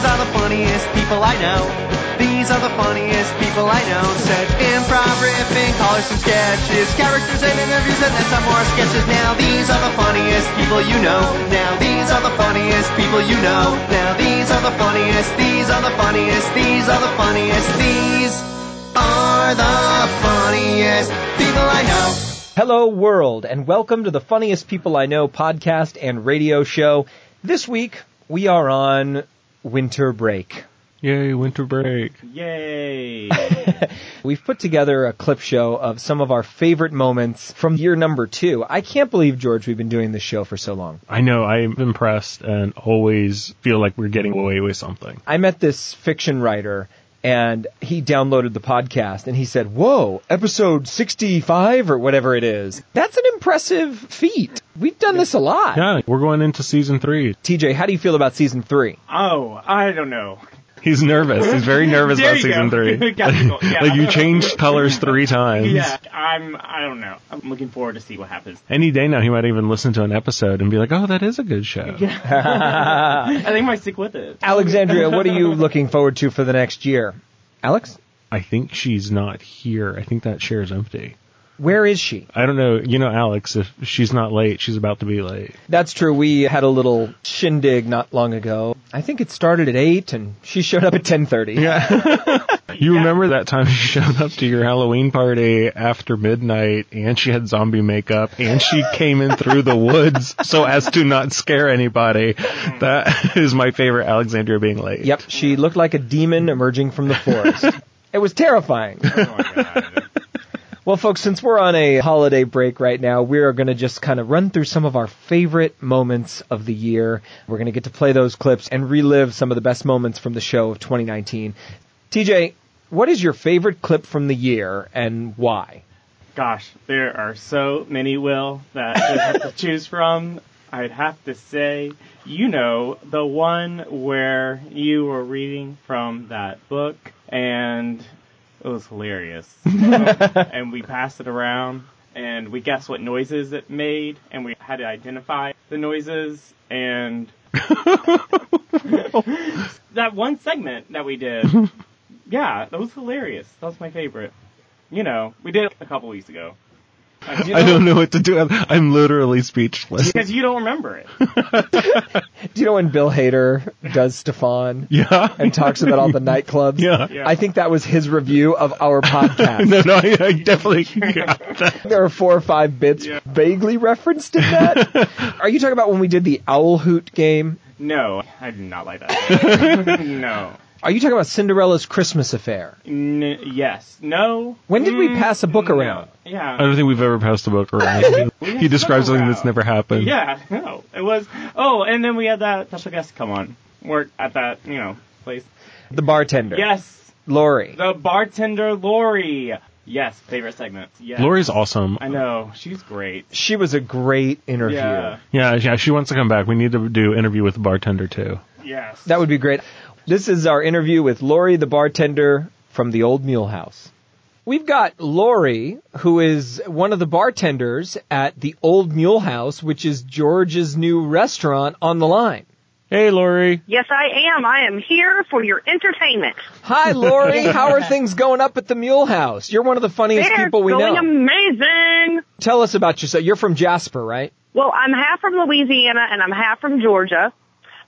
These are the funniest people I know. These are the funniest people I know. Said improv, riffing, callers some sketches, characters and interviews, and then some more sketches. Now these are the funniest people you know. Now these are the funniest people you know. Now these are the funniest. These are the funniest. These are the funniest. These are the funniest people I know. Hello, world, and welcome to the Funniest People I Know podcast and radio show. This week, we are on winter break. Yay, winter break. Yay! We've put together a clip show of some of our favorite moments from year number two. I can't believe, George, we've been doing this show for so long. I know, I'm impressed and always feel like we're getting away with something. I met this fiction writer and he downloaded the podcast and he said, whoa, episode 65 or whatever it is. That's an impressive feat. We've done this a lot. Yeah, we're going into season three. TJ, how do you feel about season three? oh, I don't know. He's nervous. He's very nervous about season go. three. Got. Yeah. like you changed colors three times. Yeah, I'm. I don't know. I'm looking forward to see what happens. Any day now, he might even listen to an episode and be like, "Oh, that is a good show." I think I might stick with it. Alexandria, what are you looking forward to for the next year? Alex? I think she's not here. I think that chair's empty. Where is she? I don't know. You know, Alex, if she's not late, she's about to be late. That's true. We had a little shindig not long ago. I think it started at 8 and she showed up at 10:30. Yeah. you remember that time she showed up to your Halloween party after midnight and she had zombie makeup and she came in through the woods so as to not scare anybody. That is my favorite Alexandria being late. Yep, she looked like a demon emerging from the forest. it was terrifying. Oh my god. Well, folks, since we're on a holiday break right now, we are going to just kind of run through some of our favorite moments of the year. We're going to get to play those clips and relive some of the best moments from the show of 2019. TJ, what is your favorite clip from the year and why? Gosh, there are so many, Will, that I have to choose from. I'd have to say, you know, the one where you were reading from that book and it was hilarious. and we passed it around and we guessed what noises it made and we had to identify the noises and that one segment that we did. Yeah, that was hilarious. That was my favorite. You know, we did it a couple weeks ago. Do I don't know what to do. I'm, I'm literally speechless. because you don't remember it. Do you know when Bill Hader does Stefon Yeah. and talks about all the nightclubs? Yeah. Yeah. I think that was his review of our podcast. No, no, I, I definitely got that. There are four or five bits Yeah. vaguely referenced in that. are you talking about when we did the Owl Hoot game? No, I did not like that. no. Are you talking about Cinderella's Christmas affair? N- yes. No. When did we Mm, pass a book no. around? Yeah. I don't think we've ever passed a book around. He describes something around. that's never happened. Yeah. No. It was. Oh, and then we had that special guest come on, work at that you know place. The bartender. Yes. Lori. The bartender Lori. Yes. Favorite segment. Yes. Lori's awesome. I know. She's great. She was a great interview. Yeah. Yeah, yeah, she wants to come back. We need to do interview with the bartender too. Yes. That would be great. This is our interview with Lori, the bartender from the Old Mule House. We've got Lori, who is one of the bartenders at the Old Mule House, which is George's new restaurant on the line. Hey, Lori. Yes, I am. I am here for your entertainment. Hi, Lori. How are things going up at the Mule House? You're one of the funniest people we know. They're people we going know. amazing. Tell us about yourself. You're from Jasper, right? Well, I'm half from Louisiana and I'm half from Georgia.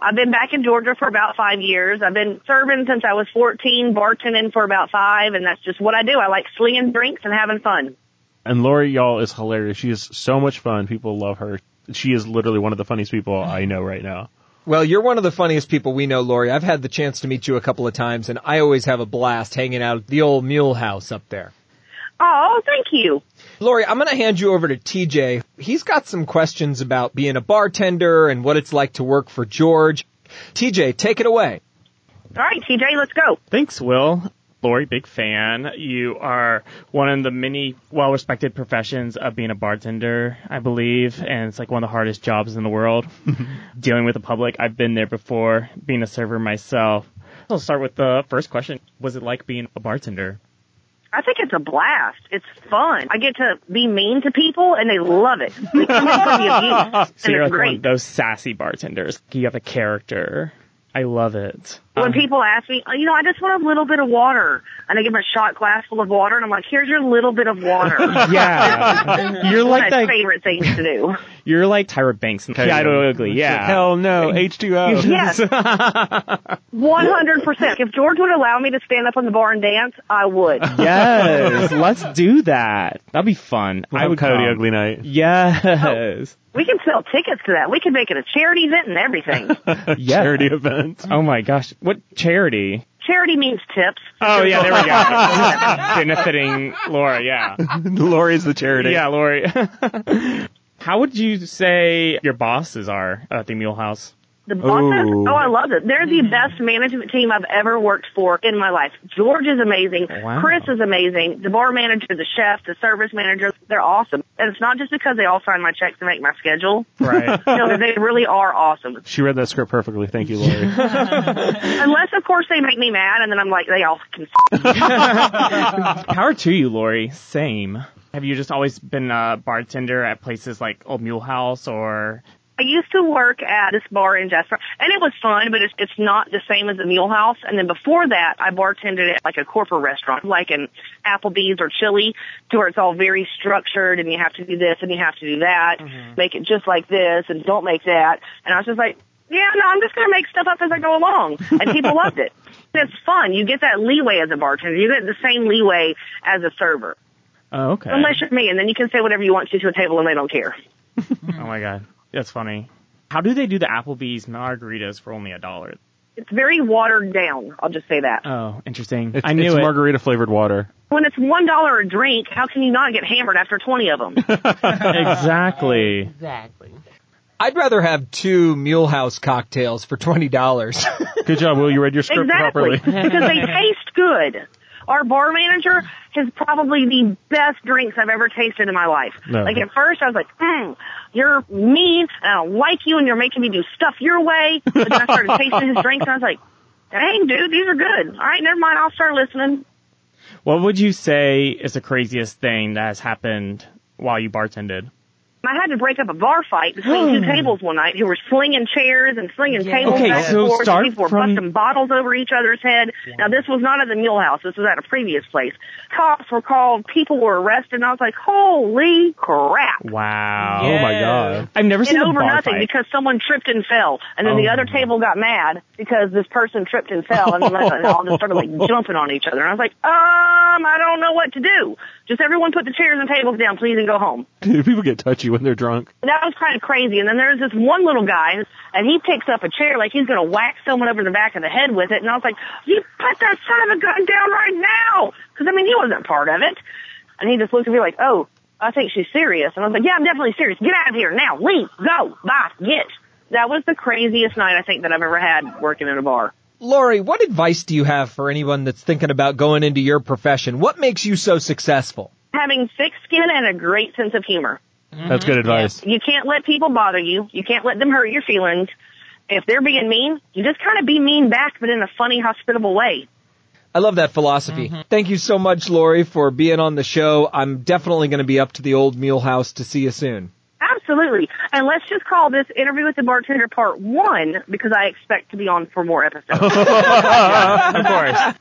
I've been back in Georgia for about five years. I've been serving since I was 14, bartending for about five, and that's just what I do. I like slinging drinks and having fun. And Lori, y'all, is hilarious. She is so much fun. People love her. She is literally one of the funniest people I know right now. Well, you're one of the funniest people we know, Lori. I've had the chance to meet you a couple of times, and I always have a blast hanging out at the old Mule House up there. Oh, thank you. Lori, I'm going to hand you over to TJ. He's got some questions about being a bartender and what it's like to work for George. TJ, take it away. All right, TJ, let's go. Thanks, Will. Lori, big fan. You are one of the many well-respected professions of being a bartender, I believe, and it's like one of the hardest jobs in the world. Dealing with the public, I've been there before, being a server myself. I'll start with the first question. Was it like being a bartender? I think it's a blast. It's fun. I get to be mean to people and they love it. They come the abuse. So you're it's like one of those sassy bartenders. You have a character. I love it. When um, people ask me, oh, you know, I just want a little bit of water, and I give them a shot glass full of water, and I'm like, here's your little bit of water. Yeah. You're like of my that. favorite things to do. You're like Tyra Banks and Coyote Ugly. Yeah. Hell no, H2O. Yes. 100%. If George would allow me to stand up on the bar and dance, I would. yes. Let's do that. That'd be fun. We'll I would Cody come. Ugly Night. Yes. Oh, we can sell tickets to that. We can make it a charity event and everything. Yeah. Charity event. Oh my gosh. What charity? charity means tips. Oh yeah, there we go. Benefiting Laura, yeah. Lori's the charity. Yeah, Lori. How would you say your bosses are at the Mule House? The bosses, Ooh. oh, I love it. They're the best management team I've ever worked for in my life. George is amazing. Wow. Chris is amazing. The bar manager, the chef, the service manager, they're awesome. And it's not just because they all sign my checks and make my schedule. Right. No, they really are awesome. She read that script perfectly. Thank you, Lori. Unless, of course, they make me mad, and then I'm like, they all can. Power to you, Lori. Same. Have you just always been a bartender at places like Old Mule House or? I used to work at this bar in Jasper, and it was fun, but it's it's not the same as the Mule House. And then before that, I bartended at like a corporate restaurant, like an Applebee's or Chili, to where it's all very structured, and you have to do this and you have to do that, mm-hmm. make it just like this, and don't make that. And I was just like, yeah, no, I'm just gonna make stuff up as I go along, and people loved it. It's fun. You get that leeway as a bartender. You get the same leeway as a server, Oh, okay. unless you're me, and then you can say whatever you want to to a table, and they don't care. Oh my god, that's funny. How do they do the Applebee's margaritas for only a dollar? It's very watered down. I'll just say that. Oh, interesting. It's, I knew it's it. margarita flavored water. When it's one dollar a drink, how can you not get hammered after twenty of them? exactly. Exactly. I'd rather have two Mulehouse cocktails for twenty dollars. Good job, Will. You read your script exactly, properly. because they taste good. Our bar manager has probably the best drinks I've ever tasted in my life. No. Like at first, I was like, mm, "You're mean, and I don't like you, and you're making me do stuff your way." But then I started tasting his drinks, and I was like, "Dang, dude, these are good. All right, never mind. I'll start listening." What would you say is the craziest thing that has happened while you bartended? I had to break up a bar fight between two tables one night who were slinging chairs and slinging tables Okay, back so and forth. start and people were from- busting bottles over each other's head. Now this was not at the Mule House. This was at a previous place. Cops were called. People were arrested. And I was like, holy crap. Wow. Oh my god. I've never seen And a over bar nothing fight. because someone tripped and fell. And then the Oh. other table got mad because this person tripped and fell and then they all just started like jumping on each other. And I was like, um, I don't know what to do. Just everyone put the chairs and tables down, please, and go home. People get touchy when they're drunk. That was kind of crazy. And then there's this one little guy, and he picks up a chair like he's going to whack someone over the back of the head with it. And I was like, you put that son of a gun down right now. Because, I mean, he wasn't part of it. And he just looked at me like, oh, I think she's serious. And I was like, yeah, I'm definitely serious. Get out of here now. Leave. Go. Bye. Get. That was the craziest night I think that I've ever had working in a bar. Lori, what advice do you have for anyone that's thinking about going into your profession? What makes you so successful? Having thick skin and a great sense of humor. Mm-hmm. That's good advice. You can't let people bother you. You can't let them hurt your feelings. If they're being mean, you just kind of be mean back, but in a funny, hospitable way. I love that philosophy. Mm-hmm. Thank you so much, Lori, for being on the show. I'm definitely going to be up to the old Mule House to see you soon. Absolutely. And let's just call this interview with the bartender part one because I expect to be on for more episodes. of course.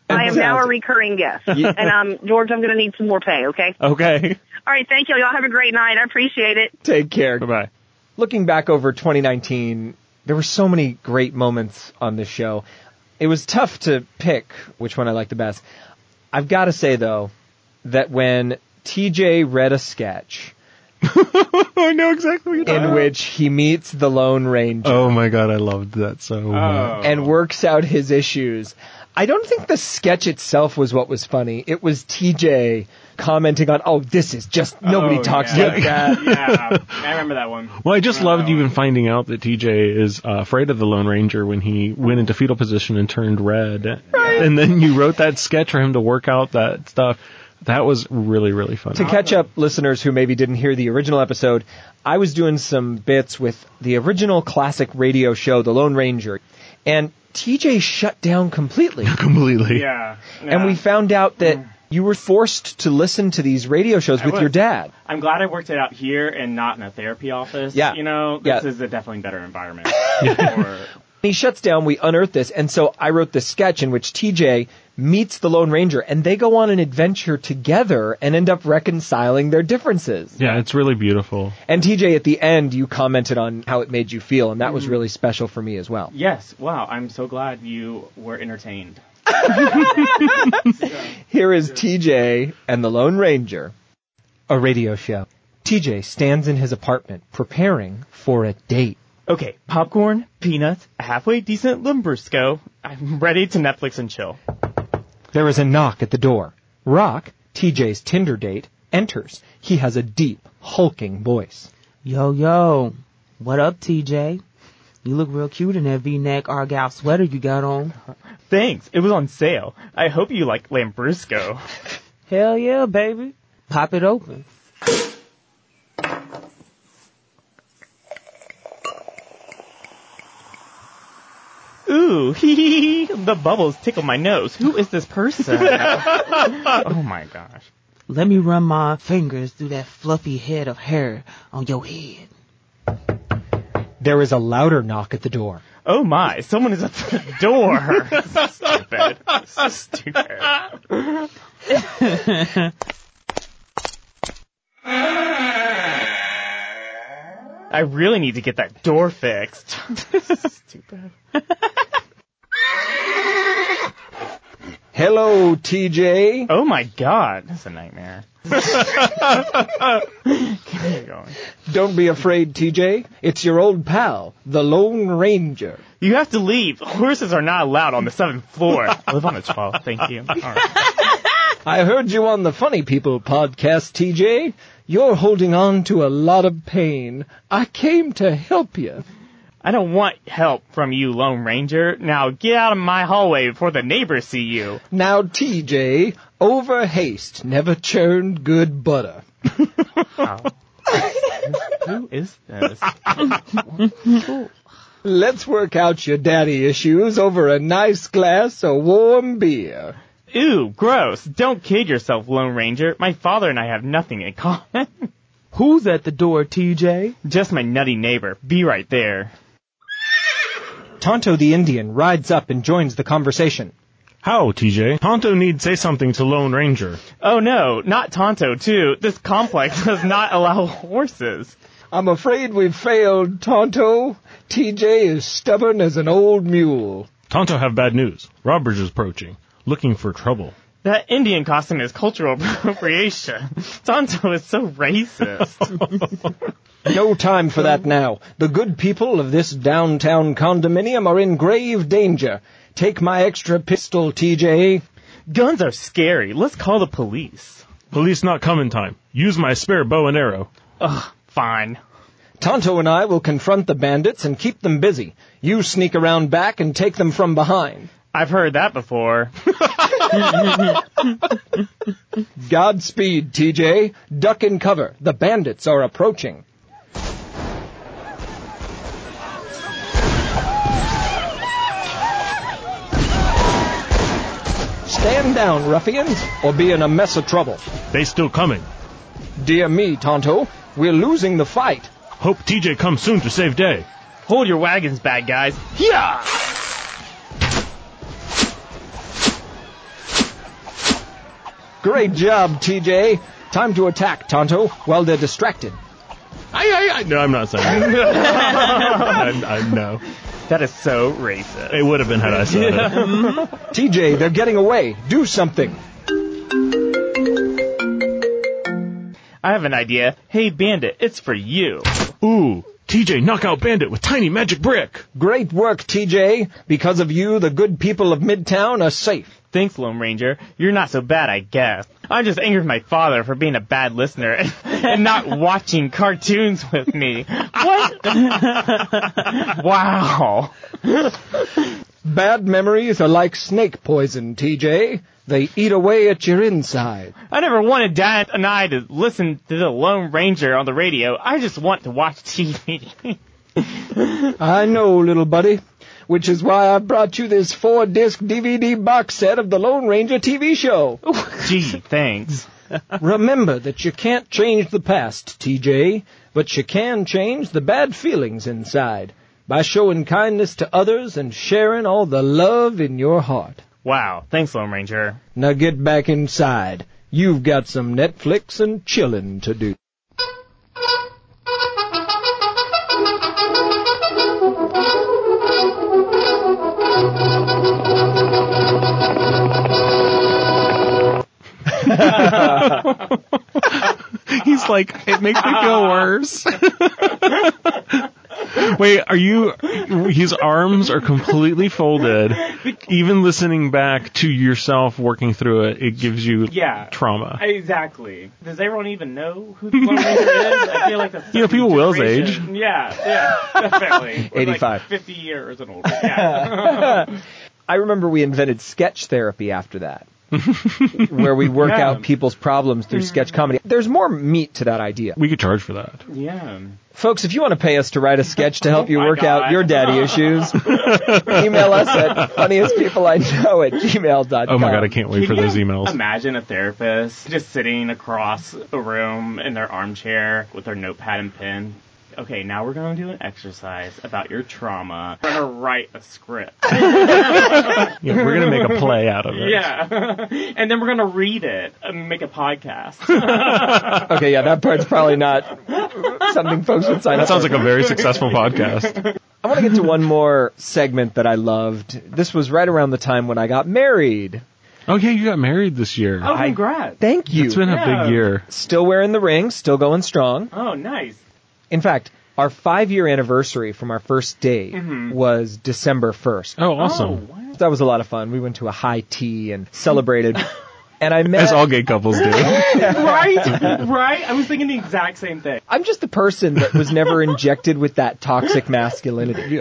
I am now a recurring guest. And um, George, I'm going to need some more pay, okay? Okay. All right, thank you. Y'all have a great night. I appreciate it. Take care. Bye bye. Looking back over 2019, there were so many great moments on this show. It was tough to pick which one I liked the best. I've got to say though that when TJ read a sketch I know exactly what you're in which he meets the Lone Ranger Oh my god, I loved that so much. and works out his issues. I don't think the sketch itself was what was funny. It was TJ commenting on, "Oh, this is just nobody Oh, talks yeah. like that." yeah, I remember that one. Well, I just Oh. loved even finding out that TJ is uh, afraid of the Lone Ranger when he went into fetal position and turned red. And then you wrote that sketch for him to work out that stuff. That was really, really fun. To catch up listeners who maybe didn't hear the original episode, I was doing some bits with the original classic radio show, The Lone Ranger, and TJ shut down completely. Completely. Yeah, And we found out that mm. you were forced to listen to these radio shows I with was. your dad. I'm glad I worked it out here and not in a therapy office. Yeah. You know, Yeah. this is a definitely better environment for He shuts down, we unearth this, and so I wrote this sketch in which TJ meets the Lone Ranger and they go on an adventure together and end up reconciling their differences. Yeah, it's really beautiful. And TJ, at the end, you commented on how it made you feel, and that was mm. really special for me as well. Yes, wow, I'm so glad you were entertained. Here is TJ and the Lone Ranger. A radio show. TJ stands in his apartment preparing for a date. Okay, popcorn, peanuts, a halfway decent Lambrusco. I'm ready to Netflix and chill. There is a knock at the door. Rock, TJ's Tinder date, enters. He has a deep, hulking voice. Yo, yo. What up, TJ? You look real cute in that V-neck Argyle sweater you got on. Thanks, it was on sale. I hope you like Lambrusco. Hell yeah, baby. Pop it open. Ooh, hee. The bubbles tickle my nose. Who is this person? oh my gosh. Let me run my fingers through that fluffy head of hair on your head. There is a louder knock at the door. Oh my, someone is at the door. stupid. So stupid. I really need to get that door fixed. stupid. Hello, TJ. Oh my god, that's a nightmare. Keep going. Don't be afraid, TJ. It's your old pal, the Lone Ranger. You have to leave. Horses are not allowed on the seventh floor. I live on the twelfth. Thank you. All right. I heard you on the Funny People podcast, TJ. You're holding on to a lot of pain. I came to help you. I don't want help from you, Lone Ranger. Now get out of my hallway before the neighbors see you. Now, TJ, over haste never churned good butter. Who is this? Let's work out your daddy issues over a nice glass of warm beer. Ew, gross. Don't kid yourself, Lone Ranger. My father and I have nothing in common. Who's at the door, TJ? Just my nutty neighbor. Be right there. Tonto the Indian rides up and joins the conversation. How, TJ? Tonto needs say something to Lone Ranger. Oh no, not Tonto too. This complex does not allow horses. I'm afraid we've failed, Tonto. TJ is stubborn as an old mule. Tonto have bad news. Robbers is approaching, looking for trouble. That Indian costume is cultural appropriation. Tonto is so racist. No time for that now. The good people of this downtown condominium are in grave danger. Take my extra pistol, TJ. Guns are scary. Let's call the police. Police not come in time. Use my spare bow and arrow. Ugh, fine. Tonto and I will confront the bandits and keep them busy. You sneak around back and take them from behind. I've heard that before. Godspeed, TJ. Duck and cover. The bandits are approaching. Stand down, ruffians, or be in a mess of trouble. They still coming. Dear me, Tonto, we're losing the fight. Hope TJ comes soon to save day. Hold your wagons, bad guys. Yeah! Great job, TJ. Time to attack, Tonto, while they're distracted. I, I, I, no, I'm not saying. I, I, no. That is so racist. It would have been had I said it. Mm-hmm. TJ, they're getting away. Do something. I have an idea. Hey, Bandit, it's for you. Ooh, TJ, knock out Bandit with tiny magic brick. Great work, TJ. Because of you, the good people of Midtown are safe. Thanks, Lone Ranger. You're not so bad, I guess. I'm just angry with my father for being a bad listener and, and not watching cartoons with me. What? wow. Bad memories are like snake poison, TJ. They eat away at your inside. I never wanted Dad and I to listen to the Lone Ranger on the radio. I just want to watch TV. I know, little buddy. Which is why I brought you this four disc DVD box set of the Lone Ranger TV show. Gee, thanks. Remember that you can't change the past, TJ, but you can change the bad feelings inside. by showing kindness to others and sharing all the love in your heart. Wow. Thanks, Lone Ranger. Now get back inside. You've got some Netflix and chillin' to do. He's like, it makes me feel worse. Wait, are you, his arms are completely folded. Even listening back to yourself working through it, it gives you Yeah. trauma. Exactly. Does everyone even know who the Lone Ranger is? I feel like that's You know, people Will's generation. Yeah, yeah, definitely. We're like 50 years and older. Yeah. I remember we invented sketch therapy after that. Where we work Yeah. out people's problems through mm. sketch comedy. There's more meat to that idea. We could charge for that. yeah. Folks, if you want to pay us to write a sketch to help you Oh my work out your daddy issues, email us at funniestpeopleiknow at gmail.com. Oh my god, I can't wait for those emails. Imagine a therapist just sitting across a room in their armchair with their notepad and pen. Okay, now we're going to do an exercise about your trauma. We're going to write a script. Yeah, we're gonna make a play out of it. Yeah. and then we're going to read it and make a podcast. Okay, yeah, that part's probably not something folks would sign That up sounds for. like a very successful podcast. I want to get to one more segment that I loved. This was right around the time when I got married. Oh yeah, you got married this year. oh, congrats. Thank you. It's been a big year. Still wearing the ring, still going strong. Oh, nice. In fact, our five year anniversary from our first date Mm-hmm. was December 1st. Oh, Oh, awesome. wow. That was a lot of fun. We went to a high tea and celebrated. and I met. As all gay couples do. right? Right? I was thinking the exact same thing. I'm just the person that was never injected with that toxic masculinity.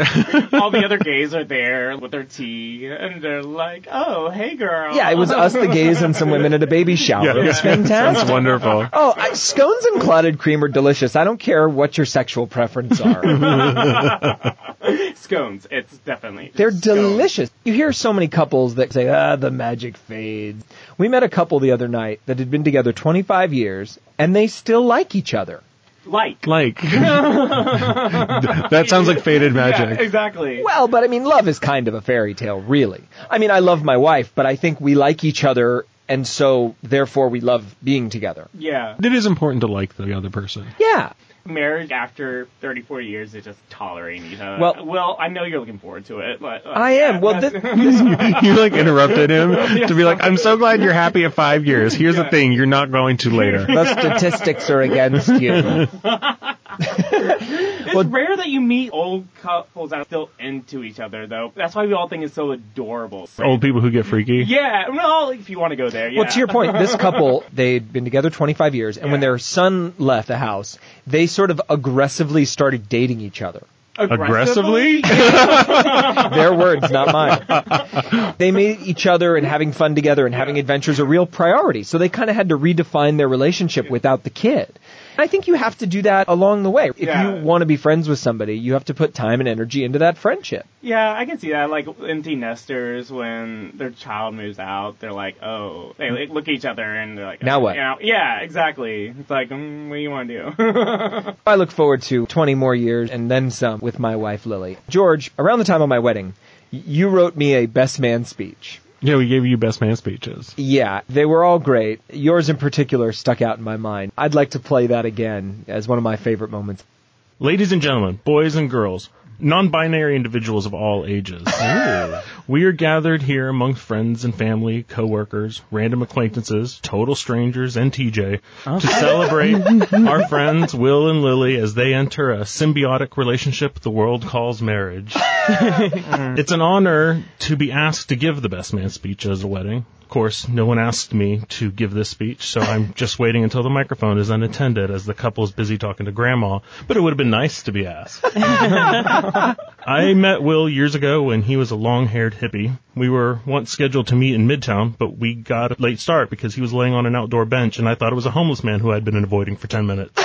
All the other gays are there with their tea, and they're like, "Oh, hey, girl." Yeah, it was us, the gays, and some women at a baby shower. It was Sounds fantastic. wonderful. Oh, I, scones and clotted cream are delicious. I don't care what your sexual preference are. scones. It's definitely They're scones. delicious. You hear so many couples that say, ah, the magic fades. We met a couple the other night that had been together 25 years, and they still like each other. Like. Like that sounds like faded Yeah, magic. exactly. Well, but I mean, love is kind of a fairy tale, really. I mean, I love my wife, but I think we like each other, and so therefore we love being together. Yeah. It is important to like the other person. Yeah. Marriage after 30, 40 years is just tolerating each other. Well- well, I know you're looking forward to it. But, uh, I am. Well, that's- th- you like interrupted him to be like, I'm so glad you're happy at five years. Here's the thing, you're not going to later. the statistics are against you. It's rare that you meet old couples that are still into each other, though. That's why we all think it's so adorable. Old people who get freaky. Yeah, well, if you want to go there, yeah. Well, to your point, this couple, they'd been together 25 years, and when their son left the house, they sort of aggressively started dating each other. Aggressively? Their words, not mine. They made each other and having fun together and having adventures a real priority. So they kind of had to redefine their relationship without the kid. I think you have to do that along the way. If Yeah. you want to be friends with somebody, you have to put time and energy into that friendship. Yeah, I can see that. Like empty nesters, when their child moves out, they're like, oh, they look at each other and they're like, Now what? You know, yeah, exactly. It's like, mm, what do you want to do? I look forward to 20 more years and then some with my wife Lily. George, around the time of my wedding, you wrote me a best man speech. Yeah, we gave you best man speeches. Yeah, they were all great. Yours in particular stuck out in my mind. I'd like to play that again as one of my favorite moments. Ladies and gentlemen, boys and girls, non-binary individuals of all ages. we are gathered here among friends and family, coworkers, random acquaintances, total strangers, and TJ to celebrate our friends Will and Lily as they enter a symbiotic relationship the world calls marriage. it's an honor to be asked to give the best man speech as a wedding. Of course, no one asked me to give this speech, so I'm just waiting until the microphone is unattended as the couple is busy talking to grandma, but it would have been nice to be asked. I met Will years ago when he was a long-haired hippie. We were once scheduled to meet in Midtown, but we got a late start because he was laying on an outdoor bench and I thought it was a homeless man who I'd been avoiding for 10 minutes.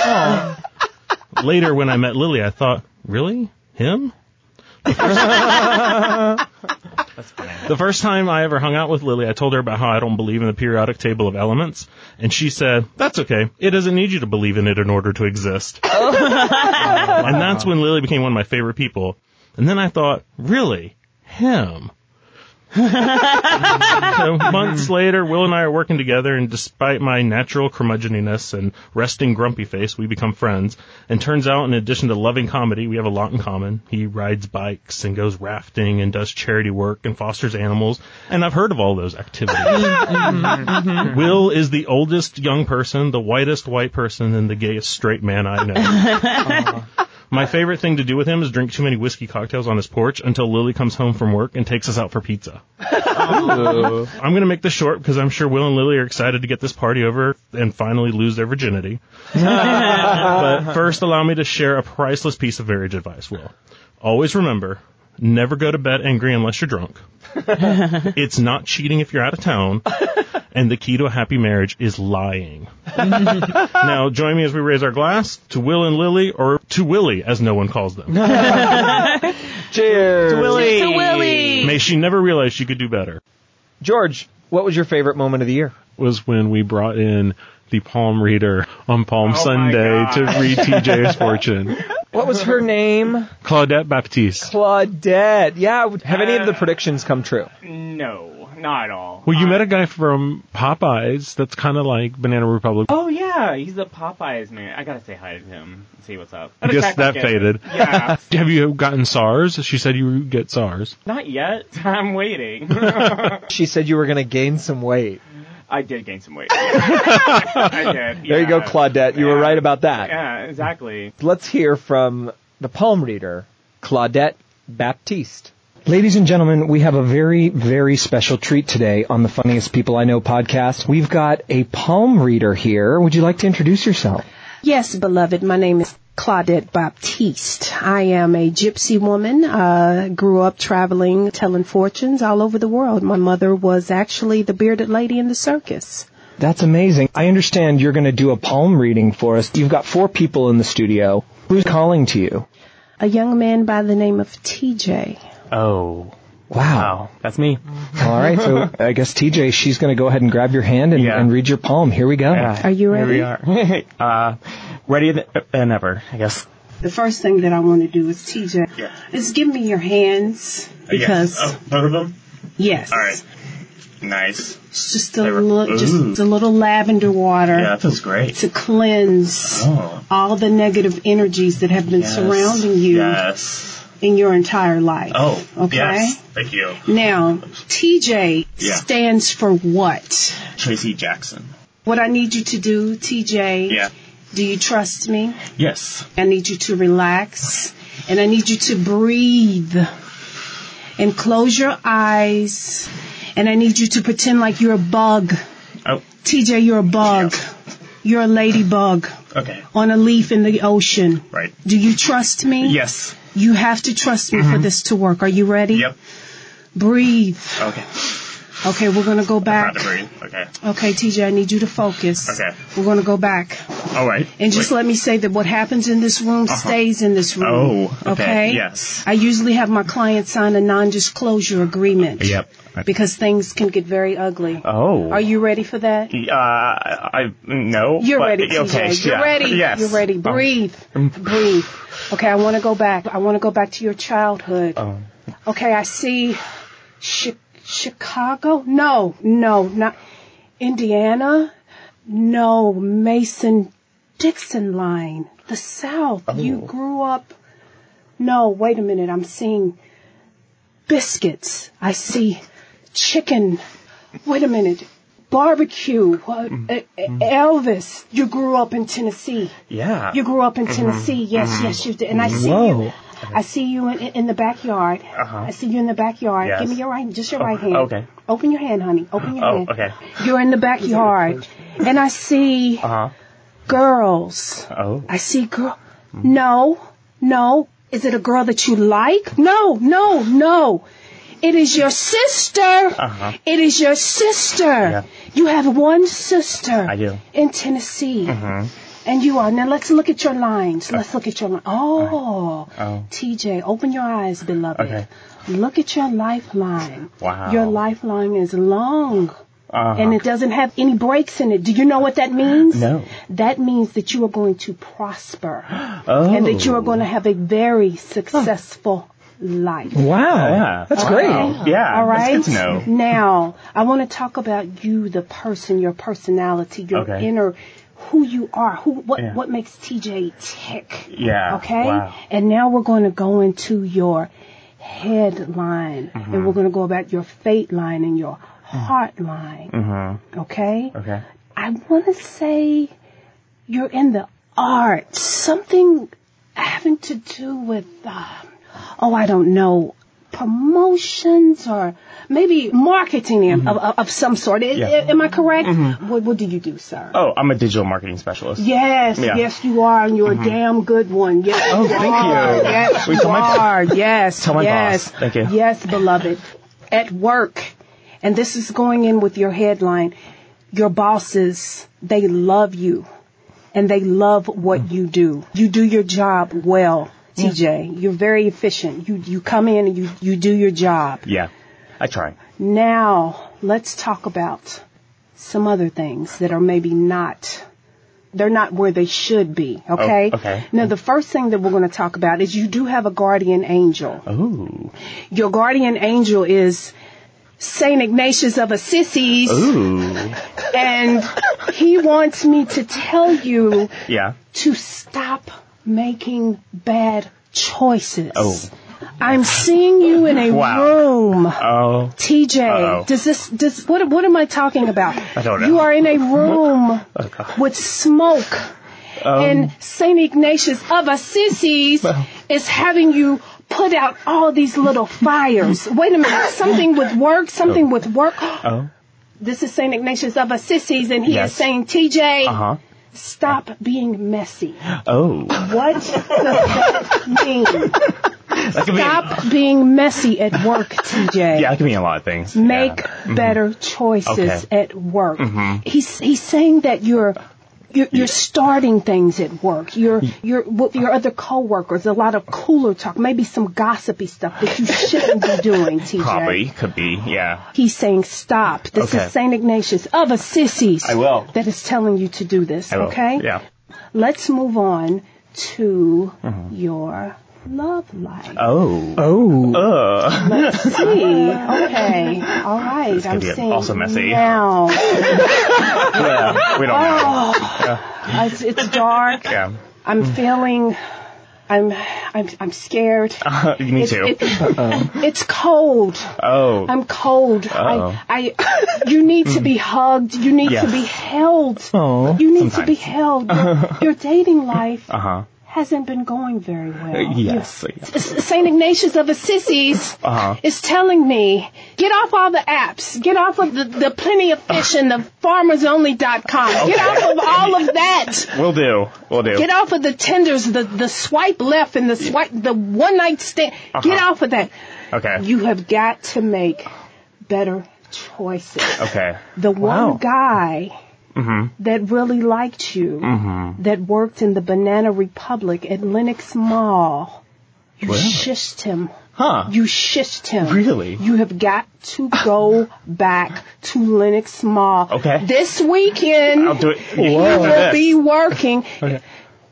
Later when I met Lily, I thought, really? Him? The first time I ever hung out with Lily, I told her about how I don't believe in the periodic table of elements, and she said, "That's okay. It doesn't need you to believe in it in order to exist." Oh. and that's when Lily became one of my favorite people. And then I thought, really? Him? so mm-hmm. months later, Will and I are working together, and despite my natural curmudgeoniness and resting grumpy face, we become friends. And turns out, in addition to loving comedy, we have a lot in common. He rides bikes and goes rafting and does charity work and fosters animals. And I've heard of all those activities. Mm-hmm. Will is the oldest young person, the whitest white person, and the gayest straight man I know. My favorite thing to do with him is drink too many whiskey cocktails on his porch until Lily comes home from work and takes us out for pizza. I'm going to make this short because I'm sure Will and Lily are excited to get this party over and finally lose their virginity. but first, allow me to share a priceless piece of marriage advice, Will. Always remember, never go to bed angry unless you're drunk. it's not cheating if you're out of town. And the key to a happy marriage is lying. now, join me as we raise our glass to Will and Lily, or to Willie, as no one calls them. Cheers. Willie. To Willie. May she never realize she could do better. George, what was your favorite moment of the year? Was when we brought in the palm reader on Palm Oh Sunday to read TJ's fortune. What was her name? Claudette Baptiste. Claudette. Yeah. Have any of the predictions come true? No, not at all. Well, you Uh, met a guy from Popeyes that's kind of like Banana Republic. Oh yeah, he's the Popeyes man. I gotta say hi to him and see what's up. I guess that faded. Yeah, Have you gotten SARS? She said you would get SARS. not yet. I'm waiting. She said you were going to gain some weight. I did gain some weight. I did. There you go. Claudette. You were right about that. Yeah, exactly. Let's hear from the palm reader, Claudette Baptiste. Ladies and gentlemen, we have a very, very special treat today on the Funniest People I Know podcast. We've got a palm reader here. Would you like to introduce yourself? Yes, beloved. My name is Claudette Baptiste. I am a gypsy woman. Uh, grew up traveling, telling fortunes all over the world. My mother was actually the bearded lady in the circus. That's amazing. I understand you're going to do a palm reading for us. You've got four people in the studio. Who's calling to you? A young man by the name of TJ. Oh, Wow. wow. That's me. All right. So I guess TJ, she's going to go ahead and grab your hand and, Yeah. and read your palm. Here we go. Yeah. Are you ready? Here we are. uh, ready than ever, I guess. The first thing that I want to do is TJ, yeah. is give me your hands because both of them? yes, All right. Nice. it's just a little, just a little lavender water. Yeah, that feels great. to cleanse Oh. all the negative energies that have been Yes. surrounding you Yes. In your entire life. Oh. Okay. Yes. Thank you. Now, TJ Yeah. stands for what? Tracy Jackson. What I need you to do, TJ, Yeah. do you trust me? Yes. I need you to relax and I need you to breathe and close your eyes and I need you to pretend like you're a bug. Oh. TJ, you're a bug. You're a ladybug Okay. on a leaf in the ocean. Right. Do you trust me? Yes. You have to trust me for mm-hmm. this to work. Are you ready? Yep. Breathe. Okay. Okay, we're going to go back. Trying to breathe. Okay. Okay, TJ, I need you to focus. Okay. We're going to go back. All right. And just Wait. let me say that what happens in this room uh-huh. stays in this room. Oh, okay. Yes. I usually have my clients sign a non-disclosure agreement. Yep. Because things can get very ugly. Oh. Are you ready for that? Uh, I no. You're but- ready, TJ. Okay. You're yeah. ready. Yes. You're ready. Oh. Breathe. Um, breathe. Okay, I want to go back. I want to go back to your childhood. Oh. Okay, I see Chi- Chicago. No, no, not Indiana. No, Mason Dixon line. The South. You Oh. grew up. No, wait a minute. I'm seeing biscuits. I see chicken. Wait a minute. Barbecue. What? Mm-hmm. Uh, Elvis. You grew up in Tennessee. Yeah. You grew up in Tennessee. Yes, yes, you did. And I see Whoa. you. I see you in, in the backyard. Uh-huh. I see you in the backyard. Yes. Give me your right, just your Oh, right hand. okay. Open your hand, honey. Open your Oh, hand. okay. You're in the backyard, and I see Uh huh. girls. Oh. I see girl. No, no. Is it a girl that you like? No, no, no. It is your sister. Uh-huh. It is your sister. Yeah. You have one sister. I do. In Tennessee. Mhm. And you are. Now let's look at your lines. Let's look at your line. Oh, Oh. TJ, open your eyes, beloved. Okay. Look at your lifeline. Wow. Your lifeline is long. Uh-huh. And it doesn't have any breaks in it. Do you know what that means? No. That means that you are going to prosper. Oh. And that you are going to have a very successful life. Wow. Yeah. That's Okay. great. Yeah. All right. That's good to know. Now, I want to talk about you, the person, your personality, your Okay. inner, who you are, who, what, Yeah. what makes TJ tick. Yeah. Okay. Wow. And now we're going to go into your headline, Mm-hmm. and we're going to go about your fate line and your heart line. Mm-hmm. Okay. Okay. I want to say you're in the arts, something having to do with, um, oh, I don't know, promotions or maybe marketing of, mm-hmm. of, of some sort. Mm-hmm. Yeah. Am I correct? Mm-hmm. What, what do you do, sir? Oh, I'm a digital marketing specialist. Yes, Yeah. yes, you are, and you're a mm-hmm. damn good one. Yes, Oh, you thank are. you. Yes, Wait, you tell my- are. Yes, tell my yes. boss. Thank you. Yes, beloved. At work, and this is going in with your headline. Your bosses, they love you, and they love what mm. you do. You do your job well, TJ. You're very efficient. You you come in and you you do your job. Yeah. I try. Now, let's talk about some other things that are maybe not they're not where they should be, oh, okay? Oh, okay. Now, the first thing that we're going to talk about is you do have a guardian angel. Ooh. Your guardian angel is Saint Ignatius of Assisi, Ooh. and he wants me to tell you Yeah. to stop making bad choices. Oh. I'm seeing you in a Wow. room. Oh. TJ, Uh-oh. does this does what what am I talking about? I don't know. You are in a room Okay. with smoke, Um, and Saint Ignatius of Assisi is having you put out all these little fires. Wait a minute, something with work, something with work. Oh. This is Saint Ignatius of Assisi, and he Yes. is saying, TJ, Uh huh. Stop being messy. Oh. What does that mean? Stop being messy at work, TJ. Yeah, it can mean a lot of things. Make Yeah. Mhm. better choices Okay. at work. Mhm. He's he's saying that you're you're, you're starting things at work. You're you're with your other coworkers. A lot of cooler talk, maybe some gossipy stuff that you shouldn't be doing, TJ. Probably could be. Yeah. He's saying stop. This Okay. is Saint Ignatius of Assisi. I will. That is telling you to do this. Okay. Yeah. Let's move on to Mhm. your love life. Oh. Oh. Uh. Let's see. Okay. All right. This could I'm be seeing also messy. now. yeah. We don't know. Oh, Yeah. it's, it's dark. Yeah. I'm feeling. I'm. I'm. I'm scared. Uh, me It's- too. it's- It's cold. oh. I'm cold. Uh-oh. I, I, you need to be hugged. You need Yes. to be held. Oh. You need to be held. Your, your dating life Uh huh. Hasn't been going very well. Yes. Saint Ignatius of Assisi Uh huh. is telling me get off all the apps, get off of the, the Plenty of Fish and the FarmersOnly.com, get off of all of that. We'll do. We'll do. Get off of the Tinders, the the swipe left and the swipe, the one night stand. Get Uh-huh. off of that. Okay. You have got to make better choices. Okay. The one Wow. guy Mhm. that really liked you, Mhm. that worked in the Banana Republic at Lenox Mall, you Really? shished him. Huh. You shished him. Really? You have got to go back to Lenox Mall. Okay. This weekend, I'll do it. you will be working. Okay.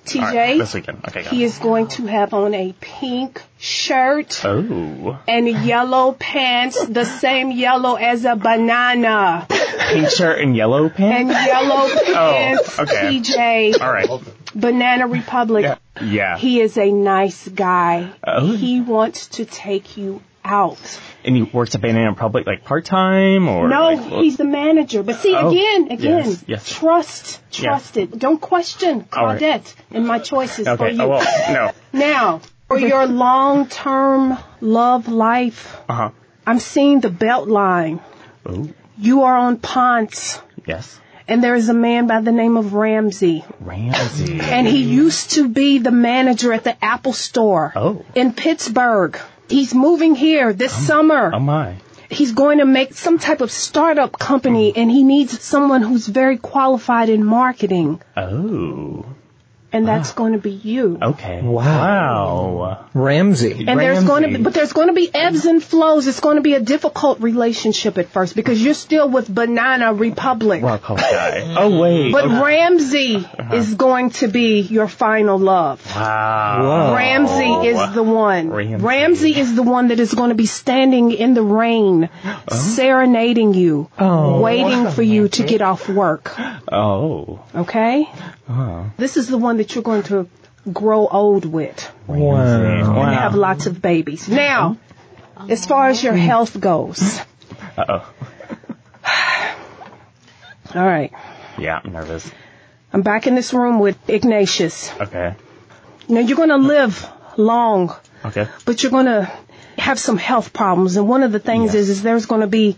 TJ, right, this weekend. Okay. He is going to have on a pink shirt Oh. and yellow pants, the same yellow as a banana. Pink shirt and yellow pants. And yellow pants, Oh, okay. TJ. All right. Banana Republic. Yeah. Yeah. He is a nice guy. Oh. He wants to take you out. And he works at Banana Republic like part time or No, like, well- he's the manager. But see, Oh, again, again, yes, yes. trust, Yeah. trust it. Don't question All right. Claudette and my choices for Okay. you. Oh well. No. Now, for your long-term love life, Uh huh. I'm seeing the belt line. Oh. You are on Ponce, Yes. and there is a man by the name of Ramsey. Ramsey. And he used to be the manager at the Apple store Oh. in Pittsburgh. He's moving here this summer. Oh my. He's going to make some type of startup company and he needs someone who's very qualified in marketing. Oh. And that's going to be you. Okay. Wow. Wow. Ramsey. And there's going to be, but there's going to be ebbs and flows. It's going to be a difficult relationship at first because you're still with Banana Republic. Wow, cool guy. Oh wait. But okay. Ramsey uh-huh. is going to be your final love. wow. Ramsey is the one. Ramsey. Ramsey is the one that is going to be standing in the rain, oh. serenading you, oh. waiting for you to get off work. Oh. Okay? Uh-huh. This is the one that you're going to grow old with Wow. and have lots of babies. Now, as far as your health goes, Uh oh. all right. Yeah, I'm nervous. I'm back in this room with Ignatius. Okay. Now, you're going to live long Okay. but you're going to have some health problems. And one of the things is, is there's going to be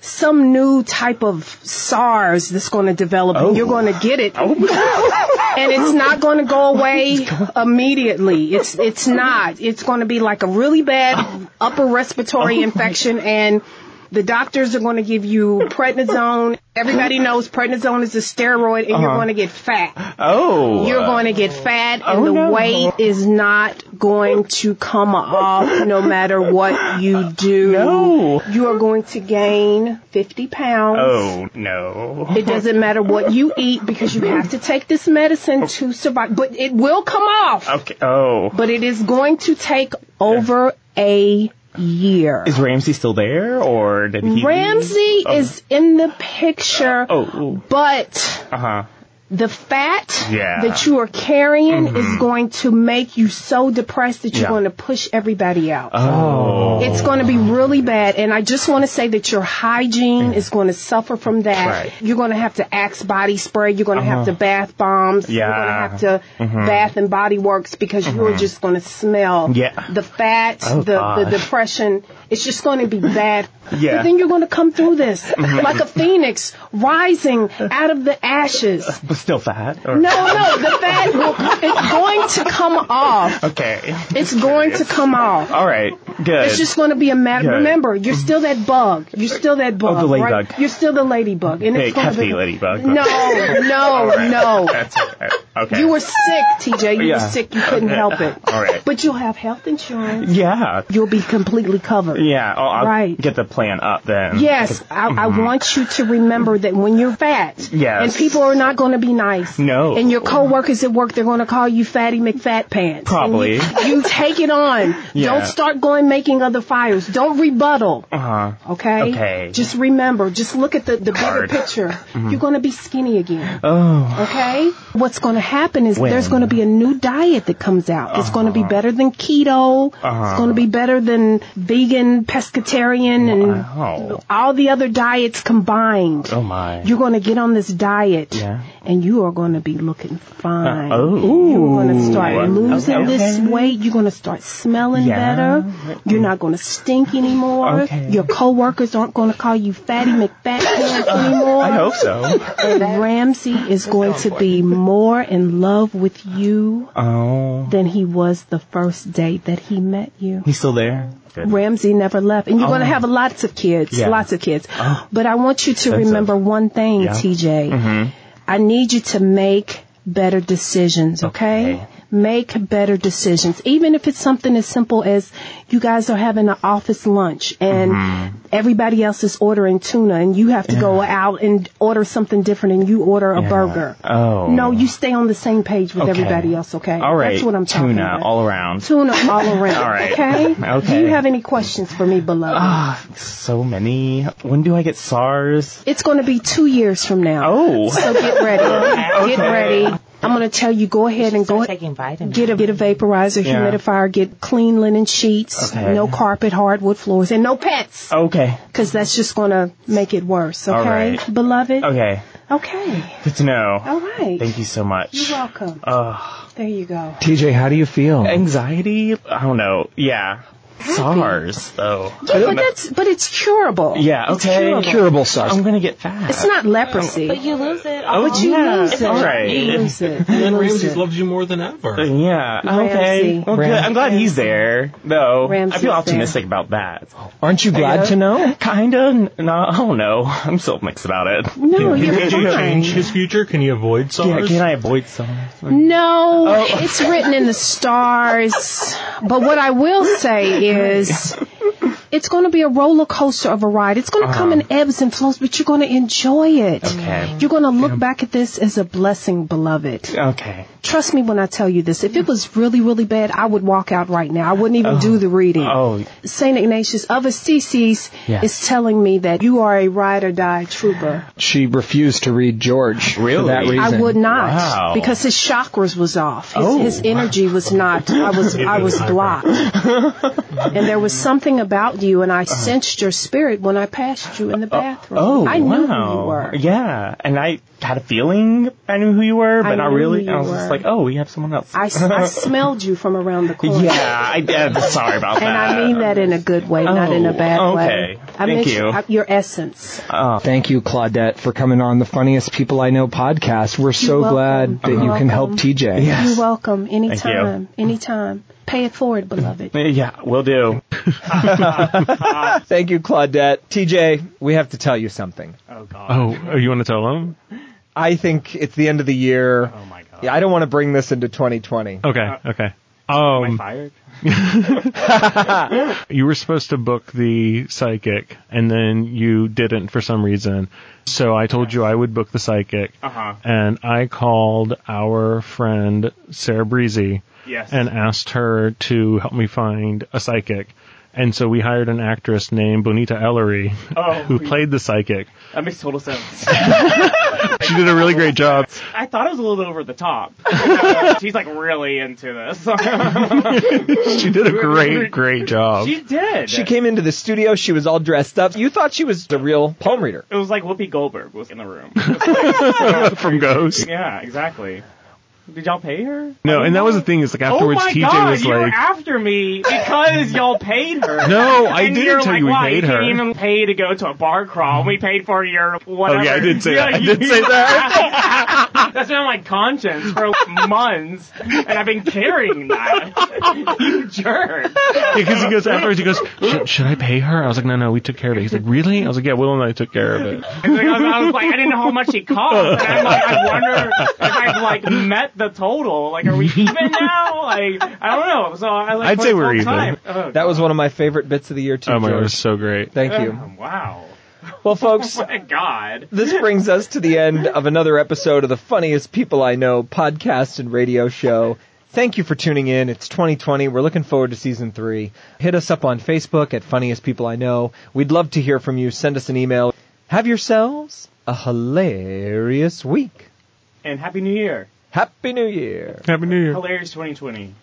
some new type of SARS that's going to develop, and you're oh. going to get it, oh, and it's not going to go away oh, immediately. It's it's not. It's going to be like a really bad upper respiratory infection, and the doctors are going to give you prednisone. Everybody knows prednisone is a steroid, and you're uh-huh. going to get fat. Oh. You're going to get fat, oh, and Oh, the no. weight is not going to come off no matter what you do. No. You are going to gain 50 pounds. Oh no. It doesn't matter what you eat because you have to take this medicine to survive. But it will come off. Okay. Oh. But it is going to take over a year. Is Ramsey still there, or did he? Ramsey is in the picture, Oh. but Uh huh. The fat Yeah. that you are carrying is mm-hmm. going to make you so depressed that you're Yeah. going to push everybody out. Oh. It's going to be really bad, and I just want to say that your hygiene mm. is going to suffer from that. Right. You're going to have to Axe body spray. You're going to have uh-huh. to bath bombs. Yeah. You're going to have to mm-hmm. Bath and Body Works because you're mm-hmm. just going to smell Yeah. the fat, Oh, the, the depression. It's just going to be bad. Yeah. But then you're going to come through this like a phoenix rising out of the ashes. Still fat. Or? No, no, the will, it's going to come off. Okay. It's going to come off. All right. Good. It's just going to be a matter. Good. Remember, you're still that bug. You're still that bug. Oh, the right? ladybug. You're still the ladybug, and Big, it's hefty be ladybug. No, no, right. no. That's okay. Okay. You were sick, TJ. You Yeah. were sick. You couldn't help it. All right. But you'll have health insurance. Yeah. You'll be completely covered. Yeah. I'll, I'll Right. get the plan up then. Yes, I, I want you to remember that when you're fat, Mm-hmm. Yes. and people are not going to be nice. No. And your coworkers at work, they're going to call you Fatty McFat Pants. Probably. You, you take it on. Yeah. Don't start going making other fires. Don't rebuttal. Uh huh. Okay. Okay. Just remember. Just look at the the bigger picture. You're going to be skinny again. Oh. Okay? What's going to happen is When? there's going to be a new diet that comes out. It's going to be better than keto. Uh-huh. It's going to be better than vegan, pescatarian, and Wow. all the other diets combined. Oh my. You're going to get on this diet, Yeah. and you are going to be looking fine. Uh, oh. You're going to start losing Okay. this weight. You're going to start smelling Yeah. better. You're not going to stink anymore. Okay. Your coworkers aren't going to call you Fatty McFat Pants anymore. I hope so. And Ramsey is going to be more in love with you Oh. than he was the first day that he met you. He's still there. Good. Ramsey never left. And you're going to have lots of kids, Yeah. lots of kids. But I want you to That's remember a- one thing, Yeah. TJ. Mhm. I need you to make better decisions, okay? Okay. Make better decisions. Even if it's something as simple as you guys are having an office lunch and Mm-hmm. everybody else is ordering tuna and you have to go out and order something different and you order a Yeah. burger. Oh. No, you stay on the same page with Okay. everybody else, okay? All right. That's what I'm talking Tuna about. all around. Tuna all around, All right. okay? Okay. Do you have any questions for me, beloved? Ah, so many. When do I get SARS? It's going to be two years from now. Oh. So get ready. Get ready. I'm going to tell you, go ahead and go taking vitamins. get a get a vaporizer, Yeah. humidifier, get clean linen sheets, Okay. no carpet, hardwood floors, and no pets, Okay. because that's just going to make it worse. Okay, All right. beloved. Okay. Okay. Good to know. All right. Thank you so much. You're welcome. Ugh. There you go. TJ, how do you feel? Anxiety? I don't know. Yeah. SARS, though. Yeah, but that's but it's curable. Yeah, It's okay. curable. Curable SARS. I'm gonna get fat. It's not leprosy. But you lose it. Oh, but you yeah, lose it. all right. You lose it. And then lose Ramses it. loves you more than ever. Yeah. Ramsey. Okay. Well, good. I'm glad he's there, though. I Ramsey's feel there. optimistic about that. Aren't you glad to know? Kinda. No, I don't know. I'm still mixed about it. No, you're Can you fine. change his future? Can you avoid Yeah, SARS? can I avoid SARS? No, Oh. it's written in the stars. But what I will say is, it's going to be a roller coaster of a ride. It's going to come in ebbs and flows, but you're going to enjoy it. Uh-huh. Okay. You're going to look back at this as a blessing, beloved. Okay. Trust me when I tell you this. If it was really, really bad, I would walk out right now. I wouldn't even do the reading. Oh, Saint Ignatius of Assisi Yes. is telling me that you are a ride or die trooper. She refused to read George for that reason. I would not Wow. because his chakras was off. His, Oh. his energy was not. I was I was blocked, and there was something about you, and I uh-huh. sensed your spirit when I passed you in the uh, oh, bathroom. oh, I knew wow. who you were. Yeah, and I had a feeling I knew who you were, but I not really. I was just like, oh, we have someone else. I smelled you from around the corner. yeah, I, yeah, sorry about that. And. I mean that in a good way, not in a Oh, bad okay. way. I Thank meant you. uh, your essence. Oh, Thank you, Claudette, for coming on the Funniest People I Know podcast. We're so You're glad welcome. that You're you can help. TJ. Yes. You're welcome. you. Anytime. Anytime. Pay it forward, beloved. yeah, we'll do. Thank you, Claudette. TJ, we have to tell you something. Oh god. Oh, oh, you want to tell them? I think it's the end of the year. Oh my god. Yeah, I don't want to bring this into 2020. Okay, okay. Am I Um, fired? you were supposed to book the psychic, and then you didn't for some reason. So I told you I would book the psychic, Uh huh. and I called our friend Sarah Breezy Yes. and asked her to help me find a psychic. And so we hired an actress named Bonita Ellery, Oh, who played the psychic. that makes total sense. She did a really great job. I thought it was a little over the top. She's like really into this. She did a great, great job. she did. She came into the studio. She was all dressed up. You thought she was the real palm reader. It was like Whoopi Goldberg was in the room. from Ghost. yeah, exactly. Did y'all pay her? No, and that was the thing is like afterwards oh my TJ God, was you're like, after me because y'all paid her. No, I and didn't tell like, you we paid you her." Can't even pay to go to a bar crawl. We paid for your whatever. Oh, yeah, I did say that. I you- did say that. That's been on my conscience for months, and I've been carrying that. you jerk. because he goes afterwards, he goes, should, should I pay her? I was like, no, no, we took care of it. He's like, really? I was like, yeah, Will and I took care of it. And like, I, was, I was like, I didn't know how much it cost. And I'm like, I wonder if I've like met the total. Like, are we even now? Like, I don't know. So I like. I'd say we're even. time. Oh, That was one of my favorite bits of the year too. Oh my god, it was so great. Thank you. Oh, wow. Well, folks, Oh my God. this brings us to the end of another episode of the funniest people I know podcast and radio show. Thank you for tuning in. It's 2020. We're looking forward to season three. Hit us up on Facebook at funniest people I know. We'd love to hear from you. Send us an email. Have yourselves a hilarious week. And Happy New Year. Happy New Year. Happy New Year. Hilarious 2020.